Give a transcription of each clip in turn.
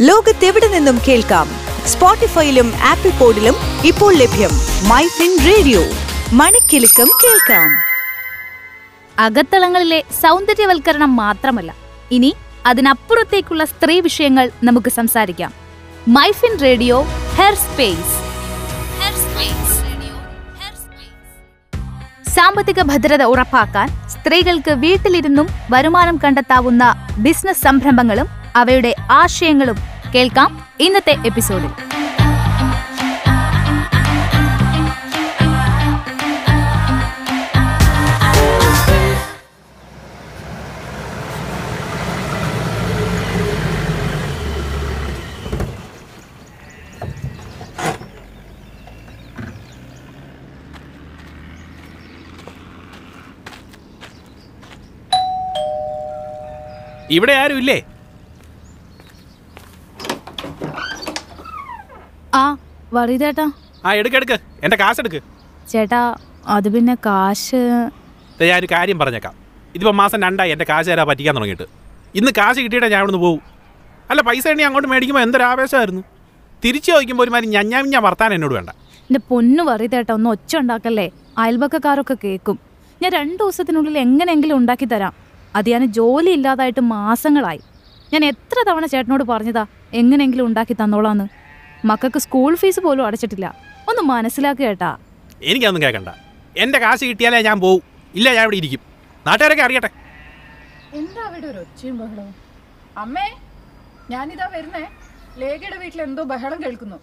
ലോകത്തെവിടെ നിന്നും കേൾക്കാം? സ്പോട്ടിഫൈയിലും ആപ്പിൾ പോഡിലും ഇപ്പോൾ ലഭ്യം മൈ ഫിൻ റേഡിയോ. മണിക്കെലക്കം കേൾക്കാം. അകത്തളങ്ങളിലെ സൗന്ദര്യവൽക്കരണം മാത്രമല്ല ഇനി അതിനപ്പുറത്തേക്കുള്ള സ്ത്രീ വിഷയങ്ങൾ നമുക്ക് സംസാരിക്കാം. My fin radio hair space. സാമ്പത്തിക ഭദ്രത ഉറപ്പാക്കാൻ സ്ത്രീകൾക്ക് വീട്ടിലിരുന്നും വരുമാനം കണ്ടെത്താവുന്ന ബിസിനസ് സംരംഭങ്ങളും അവയുടെ ആശയങ്ങളും കേൾക്കാം ഇന്നത്തെ എപ്പിസോഡിൽ. ഇവിടെ ആരും ഇല്ലേ ആ വറീതേട്ടാ. ആ എടുക്ക് എടുക്ക്. എന്റെ കാശ് എടുക്ക്. ചേട്ടാ അത് പിന്നെ കാശ് ഞാൻ ഒരു കാര്യം പറഞ്ഞേക്കാം. ഇതിപ്പോ മാസം രണ്ടായി എന്റെ കാശ് തരാൻ പറ്റിക്കാൻ തുടങ്ങിയിട്ട്. ഇന്ന് കാശ് കിട്ടിയിട്ടേ ഞാൻ ഇവിടുന്ന് പോകും അല്ല പൈസ എണ്ണി അങ്ങോട്ട് മേടിക്കുമ്പോൾ എന്തൊരു ആവേശമായിരുന്നു തിരിച്ചു ചോദിക്കുമ്പോൾ ഒരുമാതിരി ഞഞ്ഞാമിഞ്ഞ വർത്താനം എന്നോട് വേണ്ട. എന്റെ പൊന്നു വറീതേട്ടാ ഒന്ന് ഒച്ച ഉണ്ടാക്കല്ലേ? അയൽപക്കക്കാരൊക്കെ കേൾക്കും ഞാൻ രണ്ടു ദിവസത്തിനുള്ളിൽ എങ്ങനെയെങ്കിലും ഉണ്ടാക്കി തരാം. അത് ഞാൻ ജോലി ഇല്ലാതായിട്ട് മാസങ്ങളായി. ഞാൻ എത്ര തവണ ചേട്ടനോട് പറഞ്ഞതാ എങ്ങനെയെങ്കിലും ഉണ്ടാക്കി തന്നോളാന്ന്. മക്കൾക്ക് സ്കൂൾ ഫീസ് പോലും അടച്ചിട്ടില്ല. ഒന്ന് മനസ്സിലാക്കുക കേട്ടാ എനിക്കൊന്നും കേൾക്കണ്ട എന്റെ കാശ് കിട്ടിയാലേ ഞാൻ പോവും. ഇല്ല ഞാൻ ഇവിടെ ഇരിക്കും. നാട്ടുകാരൊക്കെ അറിയട്ടെ. എന്താ അവിടെ ഒരു ഒച്ചയും ബഹളവും? അമ്മേ ഞാനിതാ വരുന്നേ. ലേഖയുടെ വീട്ടിൽ എന്തോ ബഹളം കേൾക്കുന്നു.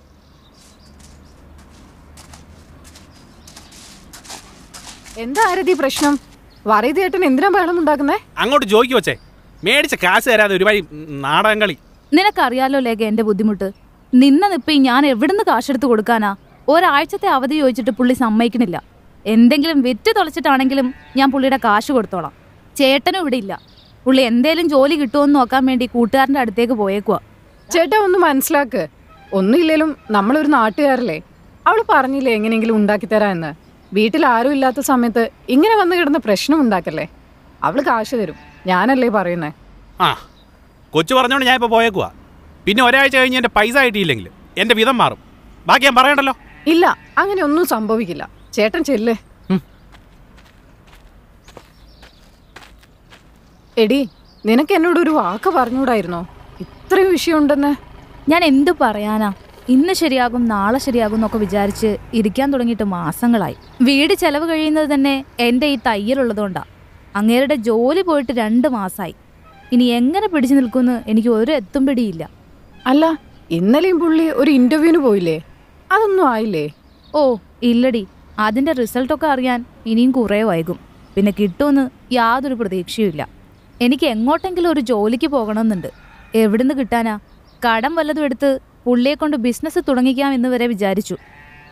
എന്താ ആരതി പ്രശ്നം? വറയതേട്ടൻ എന്തിനാ ബഹളം ഉണ്ടാക്കുന്നേ? അങ്ങോട്ട് ചോദിക്കുവച്ചേ മേടിച്ച കാശ് തരാതെ ഒരുപാട് നാടകം കളി നിനക്കറിയാലോ ലേഖ എന്റെ ബുദ്ധിമുട്ട്. നിന്ന നിപ്പി ഞാൻ എവിടുന്ന് കാശെടുത്ത് കൊടുക്കാനാ? ഒരാഴ്ചത്തെ അവധി ചോദിച്ചിട്ട് പുള്ളി സമ്മതിക്കണില്ല. എന്തെങ്കിലും വിറ്റ് തുളച്ചിട്ടാണെങ്കിലും ഞാൻ പുള്ളിയുടെ കാശ് കൊടുത്തോളാം. ചേട്ടനും ഇവിടെ ഇല്ല. പുള്ളി എന്തേലും ജോലി കിട്ടുമെന്ന് നോക്കാൻ വേണ്ടി കൂട്ടുകാരന്റെ അടുത്തേക്ക് പോയേക്കുവാ. ചേട്ടൻ ഒന്ന് മനസ്സിലാക്ക്. ഒന്നുമില്ലേലും നമ്മളൊരു നാട്ടുകാരല്ലേ? അവൾ പറഞ്ഞില്ലേ എങ്ങനെയെങ്കിലും ഉണ്ടാക്കി തരാമെന്ന്? വീട്ടിൽ ആരും ഇല്ലാത്ത സമയത്ത് ഇങ്ങനെ വന്ന് കിടന്ന പ്രശ്നം ഉണ്ടാക്കല്ലേ? അവൾ കാശ് തരും. ഞാനല്ലേ പറയുന്നേ? ആ കൊച്ചു പറഞ്ഞോണ്ട് ഞാൻ ഇപ്പോൾ പോയേക്കുവാ. പിന്നെ ഒരാഴ്ച കഴിഞ്ഞ് എന്റെ പൈസ കിട്ടിയില്ലെങ്കിൽ എന്റെ വിധം മാറും. ബാക്കി ഞാൻ പറയണ്ടല്ലോ? ഇല്ല അങ്ങനെ ഒന്നും സംഭവിക്കില്ല. ചേട്ടൻ ചെല്ലേ. എടി നിനക്ക് എന്നോട് ഒരു വാക്ക് പറഞ്ഞുകൂടായിരുന്നോ? ഇത്രയും വിഷയമുണ്ടെന്ന്. ഞാൻ എന്തു പറയാനാ? ഇന്ന് ശരിയാകും നാളെ ശരിയാകും എന്നൊക്കെ വിചാരിച്ച് ഇരിക്കാൻ തുടങ്ങിയിട്ട് മാസങ്ങളായി. വീട് ചെലവ് കഴിയുന്നത് തന്നെ എന്റെ ഈ തയ്യലുള്ളതുകൊണ്ടാ. അങ്ങേരുടെ ജോലി പോയിട്ട് രണ്ട് മാസമായി ഇനി എങ്ങനെ പിടിച്ചു നിൽക്കുമെന്ന് എനിക്ക് ഒരു എത്തും പിടിയില്ല. അല്ല ഇന്നലെയും പുള്ളി ഒരു ഇന്റർവ്യൂവിന് പോയില്ലേ? അതൊന്നും ആയില്ലേ? ഓ ഇല്ലടി. അതിന്റെ റിസൾട്ടൊക്കെ അറിയാൻ ഇനിയും കുറേ വൈകും. പിന്നെ കിട്ടുമെന്ന് യാതൊരു പ്രതീക്ഷയുമില്ല. എനിക്ക് എങ്ങോട്ടെങ്കിലും ഒരു ജോലിക്ക് പോകണമെന്നുണ്ട്. എവിടുന്ന് കിട്ടാനാ? കടം വല്ലതും എടുത്ത് പുള്ളിയെ കൊണ്ട് ബിസിനസ് തുടങ്ങിക്കാം എന്ന് വരെ വിചാരിച്ചു.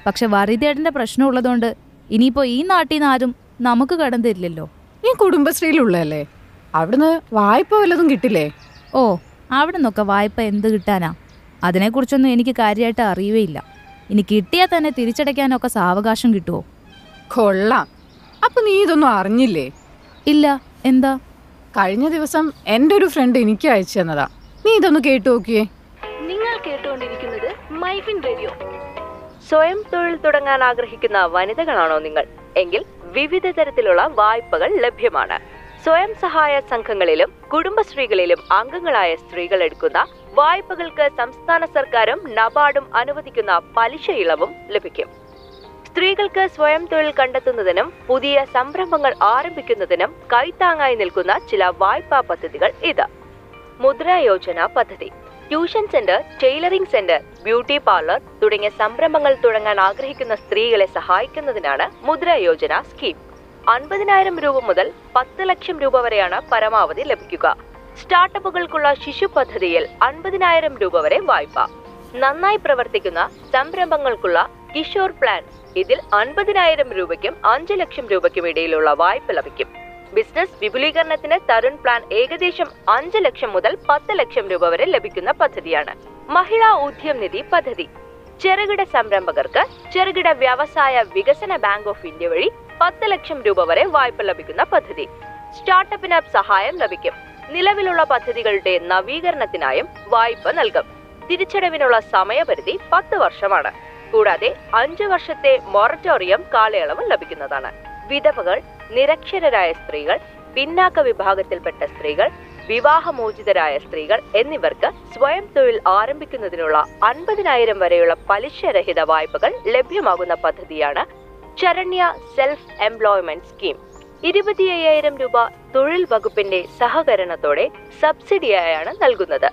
പക്ഷെ വറിതേട്ടന്റെ പ്രശ്നമുള്ളതുകൊണ്ട് ഇനിയിപ്പോൾ ഈ നാട്ടിൽ നിന്ന് ആരും നമുക്ക് കടം തരില്ലല്ലോ. നീ കുടുംബശ്രീയിലുള്ളതല്ലേ? അവിടുന്ന് വായ്പ വല്ലതും കിട്ടില്ലേ? ഓ അവിടെ നിന്നൊക്കെ വായ്പ എന്ത് കിട്ടാനാ? അതിനെക്കുറിച്ചൊന്നും എനിക്ക് കാര്യമായിട്ട് അറിയുകയില്ല. ഇനി കിട്ടിയാൽ തന്നെ തിരിച്ചടയ്ക്കാനൊക്കെ സാവകാശം കിട്ടുമോ കൊള്ളാം. അപ്പൊ നീ ഇതൊന്നും അറിഞ്ഞില്ലേ? ഇല്ല. എന്താ? കഴിഞ്ഞ ദിവസം എന്റെ ഒരു ഫ്രണ്ട് എനിക്ക് അയച്ചു തന്നതാ. നീ ഇതൊന്ന് കേട്ടു നോക്കിയേ. നിങ്ങൾ കേട്ടുകൊണ്ടിരിക്കുന്നത് മൈഫിൻ റേഡിയോ. സ്വയം തൊഴിൽ തുടങ്ങാൻ ആഗ്രഹിക്കുന്ന വനിതകളാണോ നിങ്ങൾ? എങ്കിൽ വിവിധ തരത്തിലുള്ള വായ്പകൾ ലഭ്യമാണ്. സ്വയം സഹായ സംഘങ്ങളിലും കുടുംബശ്രീകളിലും അംഗങ്ങളായ സ്ത്രീകൾ എടുക്കുന്ന വായ്പകൾക്ക് സംസ്ഥാന സർക്കാരും നബാർഡും അനുവദിക്കുന്ന പലിശ ഇളവും ലഭിക്കും. സ്ത്രീകൾക്ക് സ്വയം തൊഴിൽ കണ്ടെത്തുന്നതിനും പുതിയ സംരംഭങ്ങൾ ആരംഭിക്കുന്നതിനും കൈത്താങ്ങായി നിൽക്കുന്ന ചില വായ്പാ പദ്ധതികൾ ഇത്. മുദ്ര യോജന പദ്ധതി. Tuition centre tailoring centre beauty parlour തുടങ്ങിയ സംരംഭങ്ങൾ തുടങ്ങാൻ ആഗ്രഹിക്കുന്ന സ്ത്രീകളെ സഹായിക്കുന്നതിനാണ് മുദ്ര യോജന സ്കീം. അൻപതിനായിരം രൂപ മുതൽ പത്ത് ലക്ഷം രൂപ വരെയാണ് പരമാവധി ലഭിക്കുക. സ്റ്റാർട്ടപ്പുകൾക്കുള്ള ശിശു പദ്ധതിയിൽ അൻപതിനായിരം രൂപ വരെ വായ്പ. നന്നായി പ്രവർത്തിക്കുന്ന സംരംഭങ്ങൾക്കുള്ള കിഷോർ പ്ലാൻ. ഇതിൽ അൻപതിനായിരം രൂപയ്ക്കും അഞ്ച് ലക്ഷം രൂപയ്ക്കും ഇടയിലുള്ള വായ്പ ലഭിക്കും. ബിസിനസ് വിപുലീകരണത്തിന് തരുൺ പ്ലാൻ ഏകദേശം അഞ്ച് ലക്ഷം മുതൽ പത്ത് ലക്ഷം രൂപ വരെ ലഭിക്കുന്ന പദ്ധതിയാണ്. മഹിളാ ഉദ്യം നിധി പദ്ധതി. ചെറുകിട സംരംഭകർക്ക് ചെറുകിട വ്യവസായ വികസന ബാങ്ക് ഓഫ് ഇന്ത്യ വഴി പത്ത് ലക്ഷം രൂപ വരെ വായ്പ ലഭിക്കുന്ന പദ്ധതി. സ്റ്റാർട്ടപ്പിന് സഹായം ലഭിക്കും. നിലവിലുള്ള പദ്ധതികളുടെ നവീകരണത്തിനായും വായ്പ നൽകും. തിരിച്ചടവിനുള്ള സമയപരിധി പത്ത് വർഷമാണ്. കൂടാതെ അഞ്ചു വർഷത്തെ മൊറട്ടോറിയം കാലയളവ് ലഭിക്കുന്നതാണ്. വിധവകൾ നിരക്ഷരരായ സ്ത്രീകൾ പിന്നാക്ക വിഭാഗത്തിൽപ്പെട്ട സ്ത്രീകൾ വിവാഹമോചിതരായ സ്ത്രീകൾ എന്നിവർക്ക് സ്വയം തൊഴിൽ ആരംഭിക്കുന്നതിനുള്ള അൻപതിനായിരം വരെയുള്ള പലിശരഹിത വായ്പകൾ ലഭ്യമാകുന്ന പദ്ധതിയാണ് ചരണ്യ സെൽഫ് എംപ്ലോയ്മെന്റ് സ്കീം. ഇരുപത്തി അയ്യായിരം രൂപ തൊഴിൽ വകുപ്പിന്റെ സഹകരണത്തോടെ സബ്സിഡിയായാണ് നൽകുന്നത്.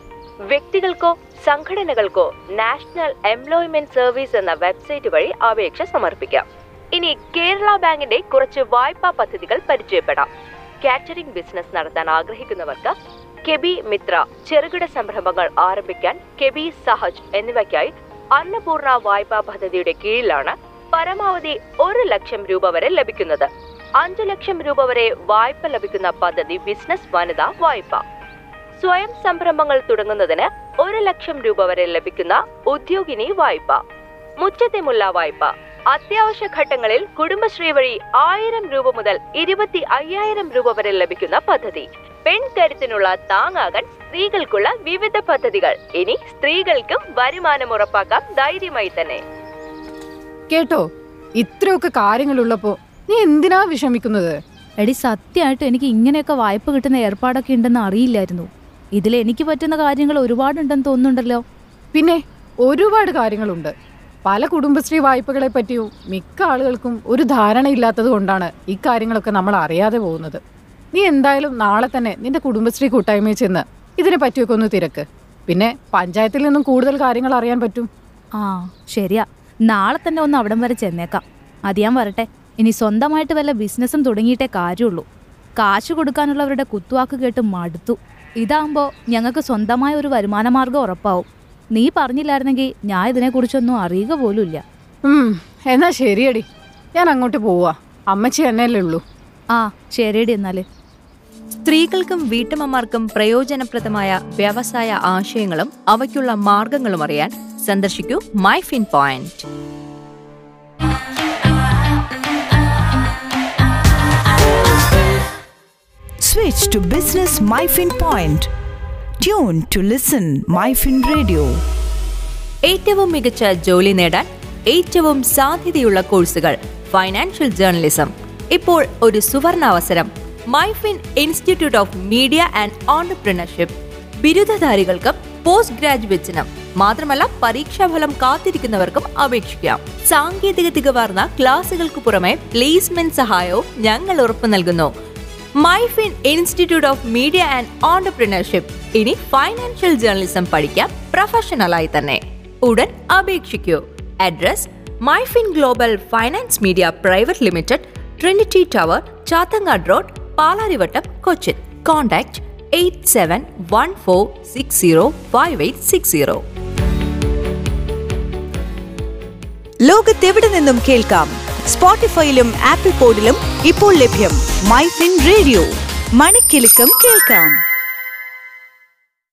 വ്യക്തികൾക്കോ സംഘടനകൾക്കോ നാഷണൽ എംപ്ലോയ്മെന്റ് സർവീസ് എന്ന വെബ്സൈറ്റ് വഴി അപേക്ഷ സമർപ്പിക്കാം. ഇനി കേരള ബാങ്കിന്റെ കുറച്ച് വായ്പാ പദ്ധതികൾ പരിചയപ്പെടാം. കാറ്ററിംഗ് ബിസിനസ് നടത്താൻ ആഗ്രഹിക്കുന്നവർക്ക് കെബി മിത്ര ചെറുകിട സംരംഭങ്ങൾ ആരംഭിക്കാൻ കെബി സഹജ് എന്നിവയ്ക്കായി അന്നപൂർണ വായ്പാ പദ്ധതിയുടെ കീഴിലാണ് പരമാവധി ഒരു ലക്ഷം രൂപ വരെ ലഭിക്കുന്നത്. അഞ്ചു ലക്ഷം രൂപ വരെ വായ്പ ലഭിക്കുന്ന പദ്ധതി ബിസിനസ് വനിതാ വായ്പ. സ്വയം സംരംഭങ്ങൾ തുടങ്ങുന്നതിന് ഒരു ലക്ഷം രൂപ വരെ ലഭിക്കുന്ന ഉദ്യോഗിനി വായ്പ. മുറ്റത്തെ മുല്ല വായ്പ. അത്യാവശ്യ ഘട്ടങ്ങളിൽ കുടുംബശ്രീ വഴി ആയിരം രൂപ മുതൽ ഇരുപത്തി അയ്യായിരം രൂപ വരെ ലഭിക്കുന്ന പദ്ധതി. പെൺകരുത്തിനുള്ള താങ്ങാകാൻ സ്ത്രീകൾക്കുള്ള വിവിധ പദ്ധതികൾ. ഇനി സ്ത്രീകൾക്കും വരുമാനം ഉറപ്പാക്കാം ധൈര്യമായി തന്നെ. കേട്ടോ? ഇത്രയൊക്കെ കാര്യങ്ങളുള്ളപ്പോ നീ എന്തിനാ വിഷമിക്കുന്നത്? എടി സത്യമായിട്ട് എനിക്ക് ഇങ്ങനെയൊക്കെ വായ്പ കിട്ടുന്ന ഏർപ്പാടൊക്കെ ഉണ്ടെന്ന് അറിയില്ലായിരുന്നു. ഇതിൽ എനിക്ക് പറ്റുന്ന കാര്യങ്ങൾ ഒരുപാടുണ്ടെന്ന് തോന്നുന്നുണ്ടല്ലോ. പിന്നെ ഒരുപാട് കാര്യങ്ങളുണ്ട്. പല കുടുംബശ്രീ വായ്പകളെ പറ്റിയും മിക്ക ആളുകൾക്കും ഒരു ധാരണയില്ലാത്തത് കൊണ്ടാണ് ഇക്കാര്യങ്ങളൊക്കെ നമ്മൾ അറിയാതെ പോകുന്നത്. നീ എന്തായാലും നാളെ തന്നെ നിന്റെ കുടുംബശ്രീ കൂട്ടായ്മയിൽ ചെന്ന് ഇതിനെ പറ്റിയൊക്കെ ഒന്ന് തിരക്ക്. പിന്നെ പഞ്ചായത്തിൽ നിന്നും കൂടുതൽ കാര്യങ്ങൾ അറിയാൻ പറ്റും. ആ ശരിയാ. നാളെ തന്നെ ഒന്ന് അവിടം വരെ ചെന്നേക്കാം. അത് ഞാൻ വരട്ടെ. ഇനി സ്വന്തമായിട്ട് വല്ല ബിസിനസ്സും തുടങ്ങിയിട്ടേ കാര്യമുള്ളൂ. കാശ് കൊടുക്കാനുള്ളവരുടെ കുത്തുവാക്ക് കേട്ട് മടുത്തു. ഇതാകുമ്പോൾ ഞങ്ങൾക്ക് സ്വന്തമായ ഒരു വരുമാന മാർഗം ഉറപ്പാവും. നീ പറഞ്ഞില്ലായിരുന്നെങ്കിൽ ഞാൻ ഇതിനെക്കുറിച്ചൊന്നും അറിയുക പോലുമില്ല. എന്നാ ശരിയടി. ഞാൻ അങ്ങോട്ട് പോവാ. അമ്മച്ചി എന്നല്ലേ ഉള്ളൂ. ആ ശരിയടി എന്നാൽ. സ്ത്രീകൾക്കും വീട്ടമ്മമാർക്കും പ്രയോജനപ്രദമായ വ്യവസായ ആശയങ്ങളും അവയ്ക്കുള്ള മാർഗങ്ങളും അറിയാൻ സന്ദർശിക്കൂ my fin point. Switch to business my fin point tune to listen my fin radio ഏറ്റവും മികച്ച ജോലി നേടാൻ ഏറ്റവും സാധ്യതയുള്ള കോഴ്സുകൾ ഫൈനാൻഷ്യൽ ജേർണലിസം ഇപ്പോൾ ഒരു സുവർണ അവസരം my fin institute of media and entrepreneurship ബിരുദധാരികൾക്കും post ഗ്രാജുവേറ്റ്സിനും മാത്രമല്ല പരീക്ഷാഫലം കാത്തിരിക്കുന്നവർക്കും അപേക്ഷിക്കാം. സാങ്കേതിക തികവാർന്ന ക്ലാസുകൾക്ക് പുറമെ പ്ലേസ്മെന്റ് സഹായവും ഞങ്ങൾ ഉറപ്പു നൽകുന്നു. My fin institute of media and entrepreneurship. ഇനി ഫൈനാൻഷ്യൽ ജേർണലിസം പഠിക്കാം പ്രൊഫഷണലായി തന്നെ. ഉടൻ അപേക്ഷിക്കൂ. Address my fin global finance media private limited Trinity Tower Chathangad road Palarivattom Cochin. Contact eight seven one four six zero five eight six zero. ലോകത്തെവിടെ നിന്നും കേൾക്കാം? സ്പോട്ടിഫൈയിലും apple പോഡിലും ഇപ്പോൾ ലഭ്യം മൈ ഫിൻ റേഡിയോ. മണിക്കെലക്കം കേൾക്കാം.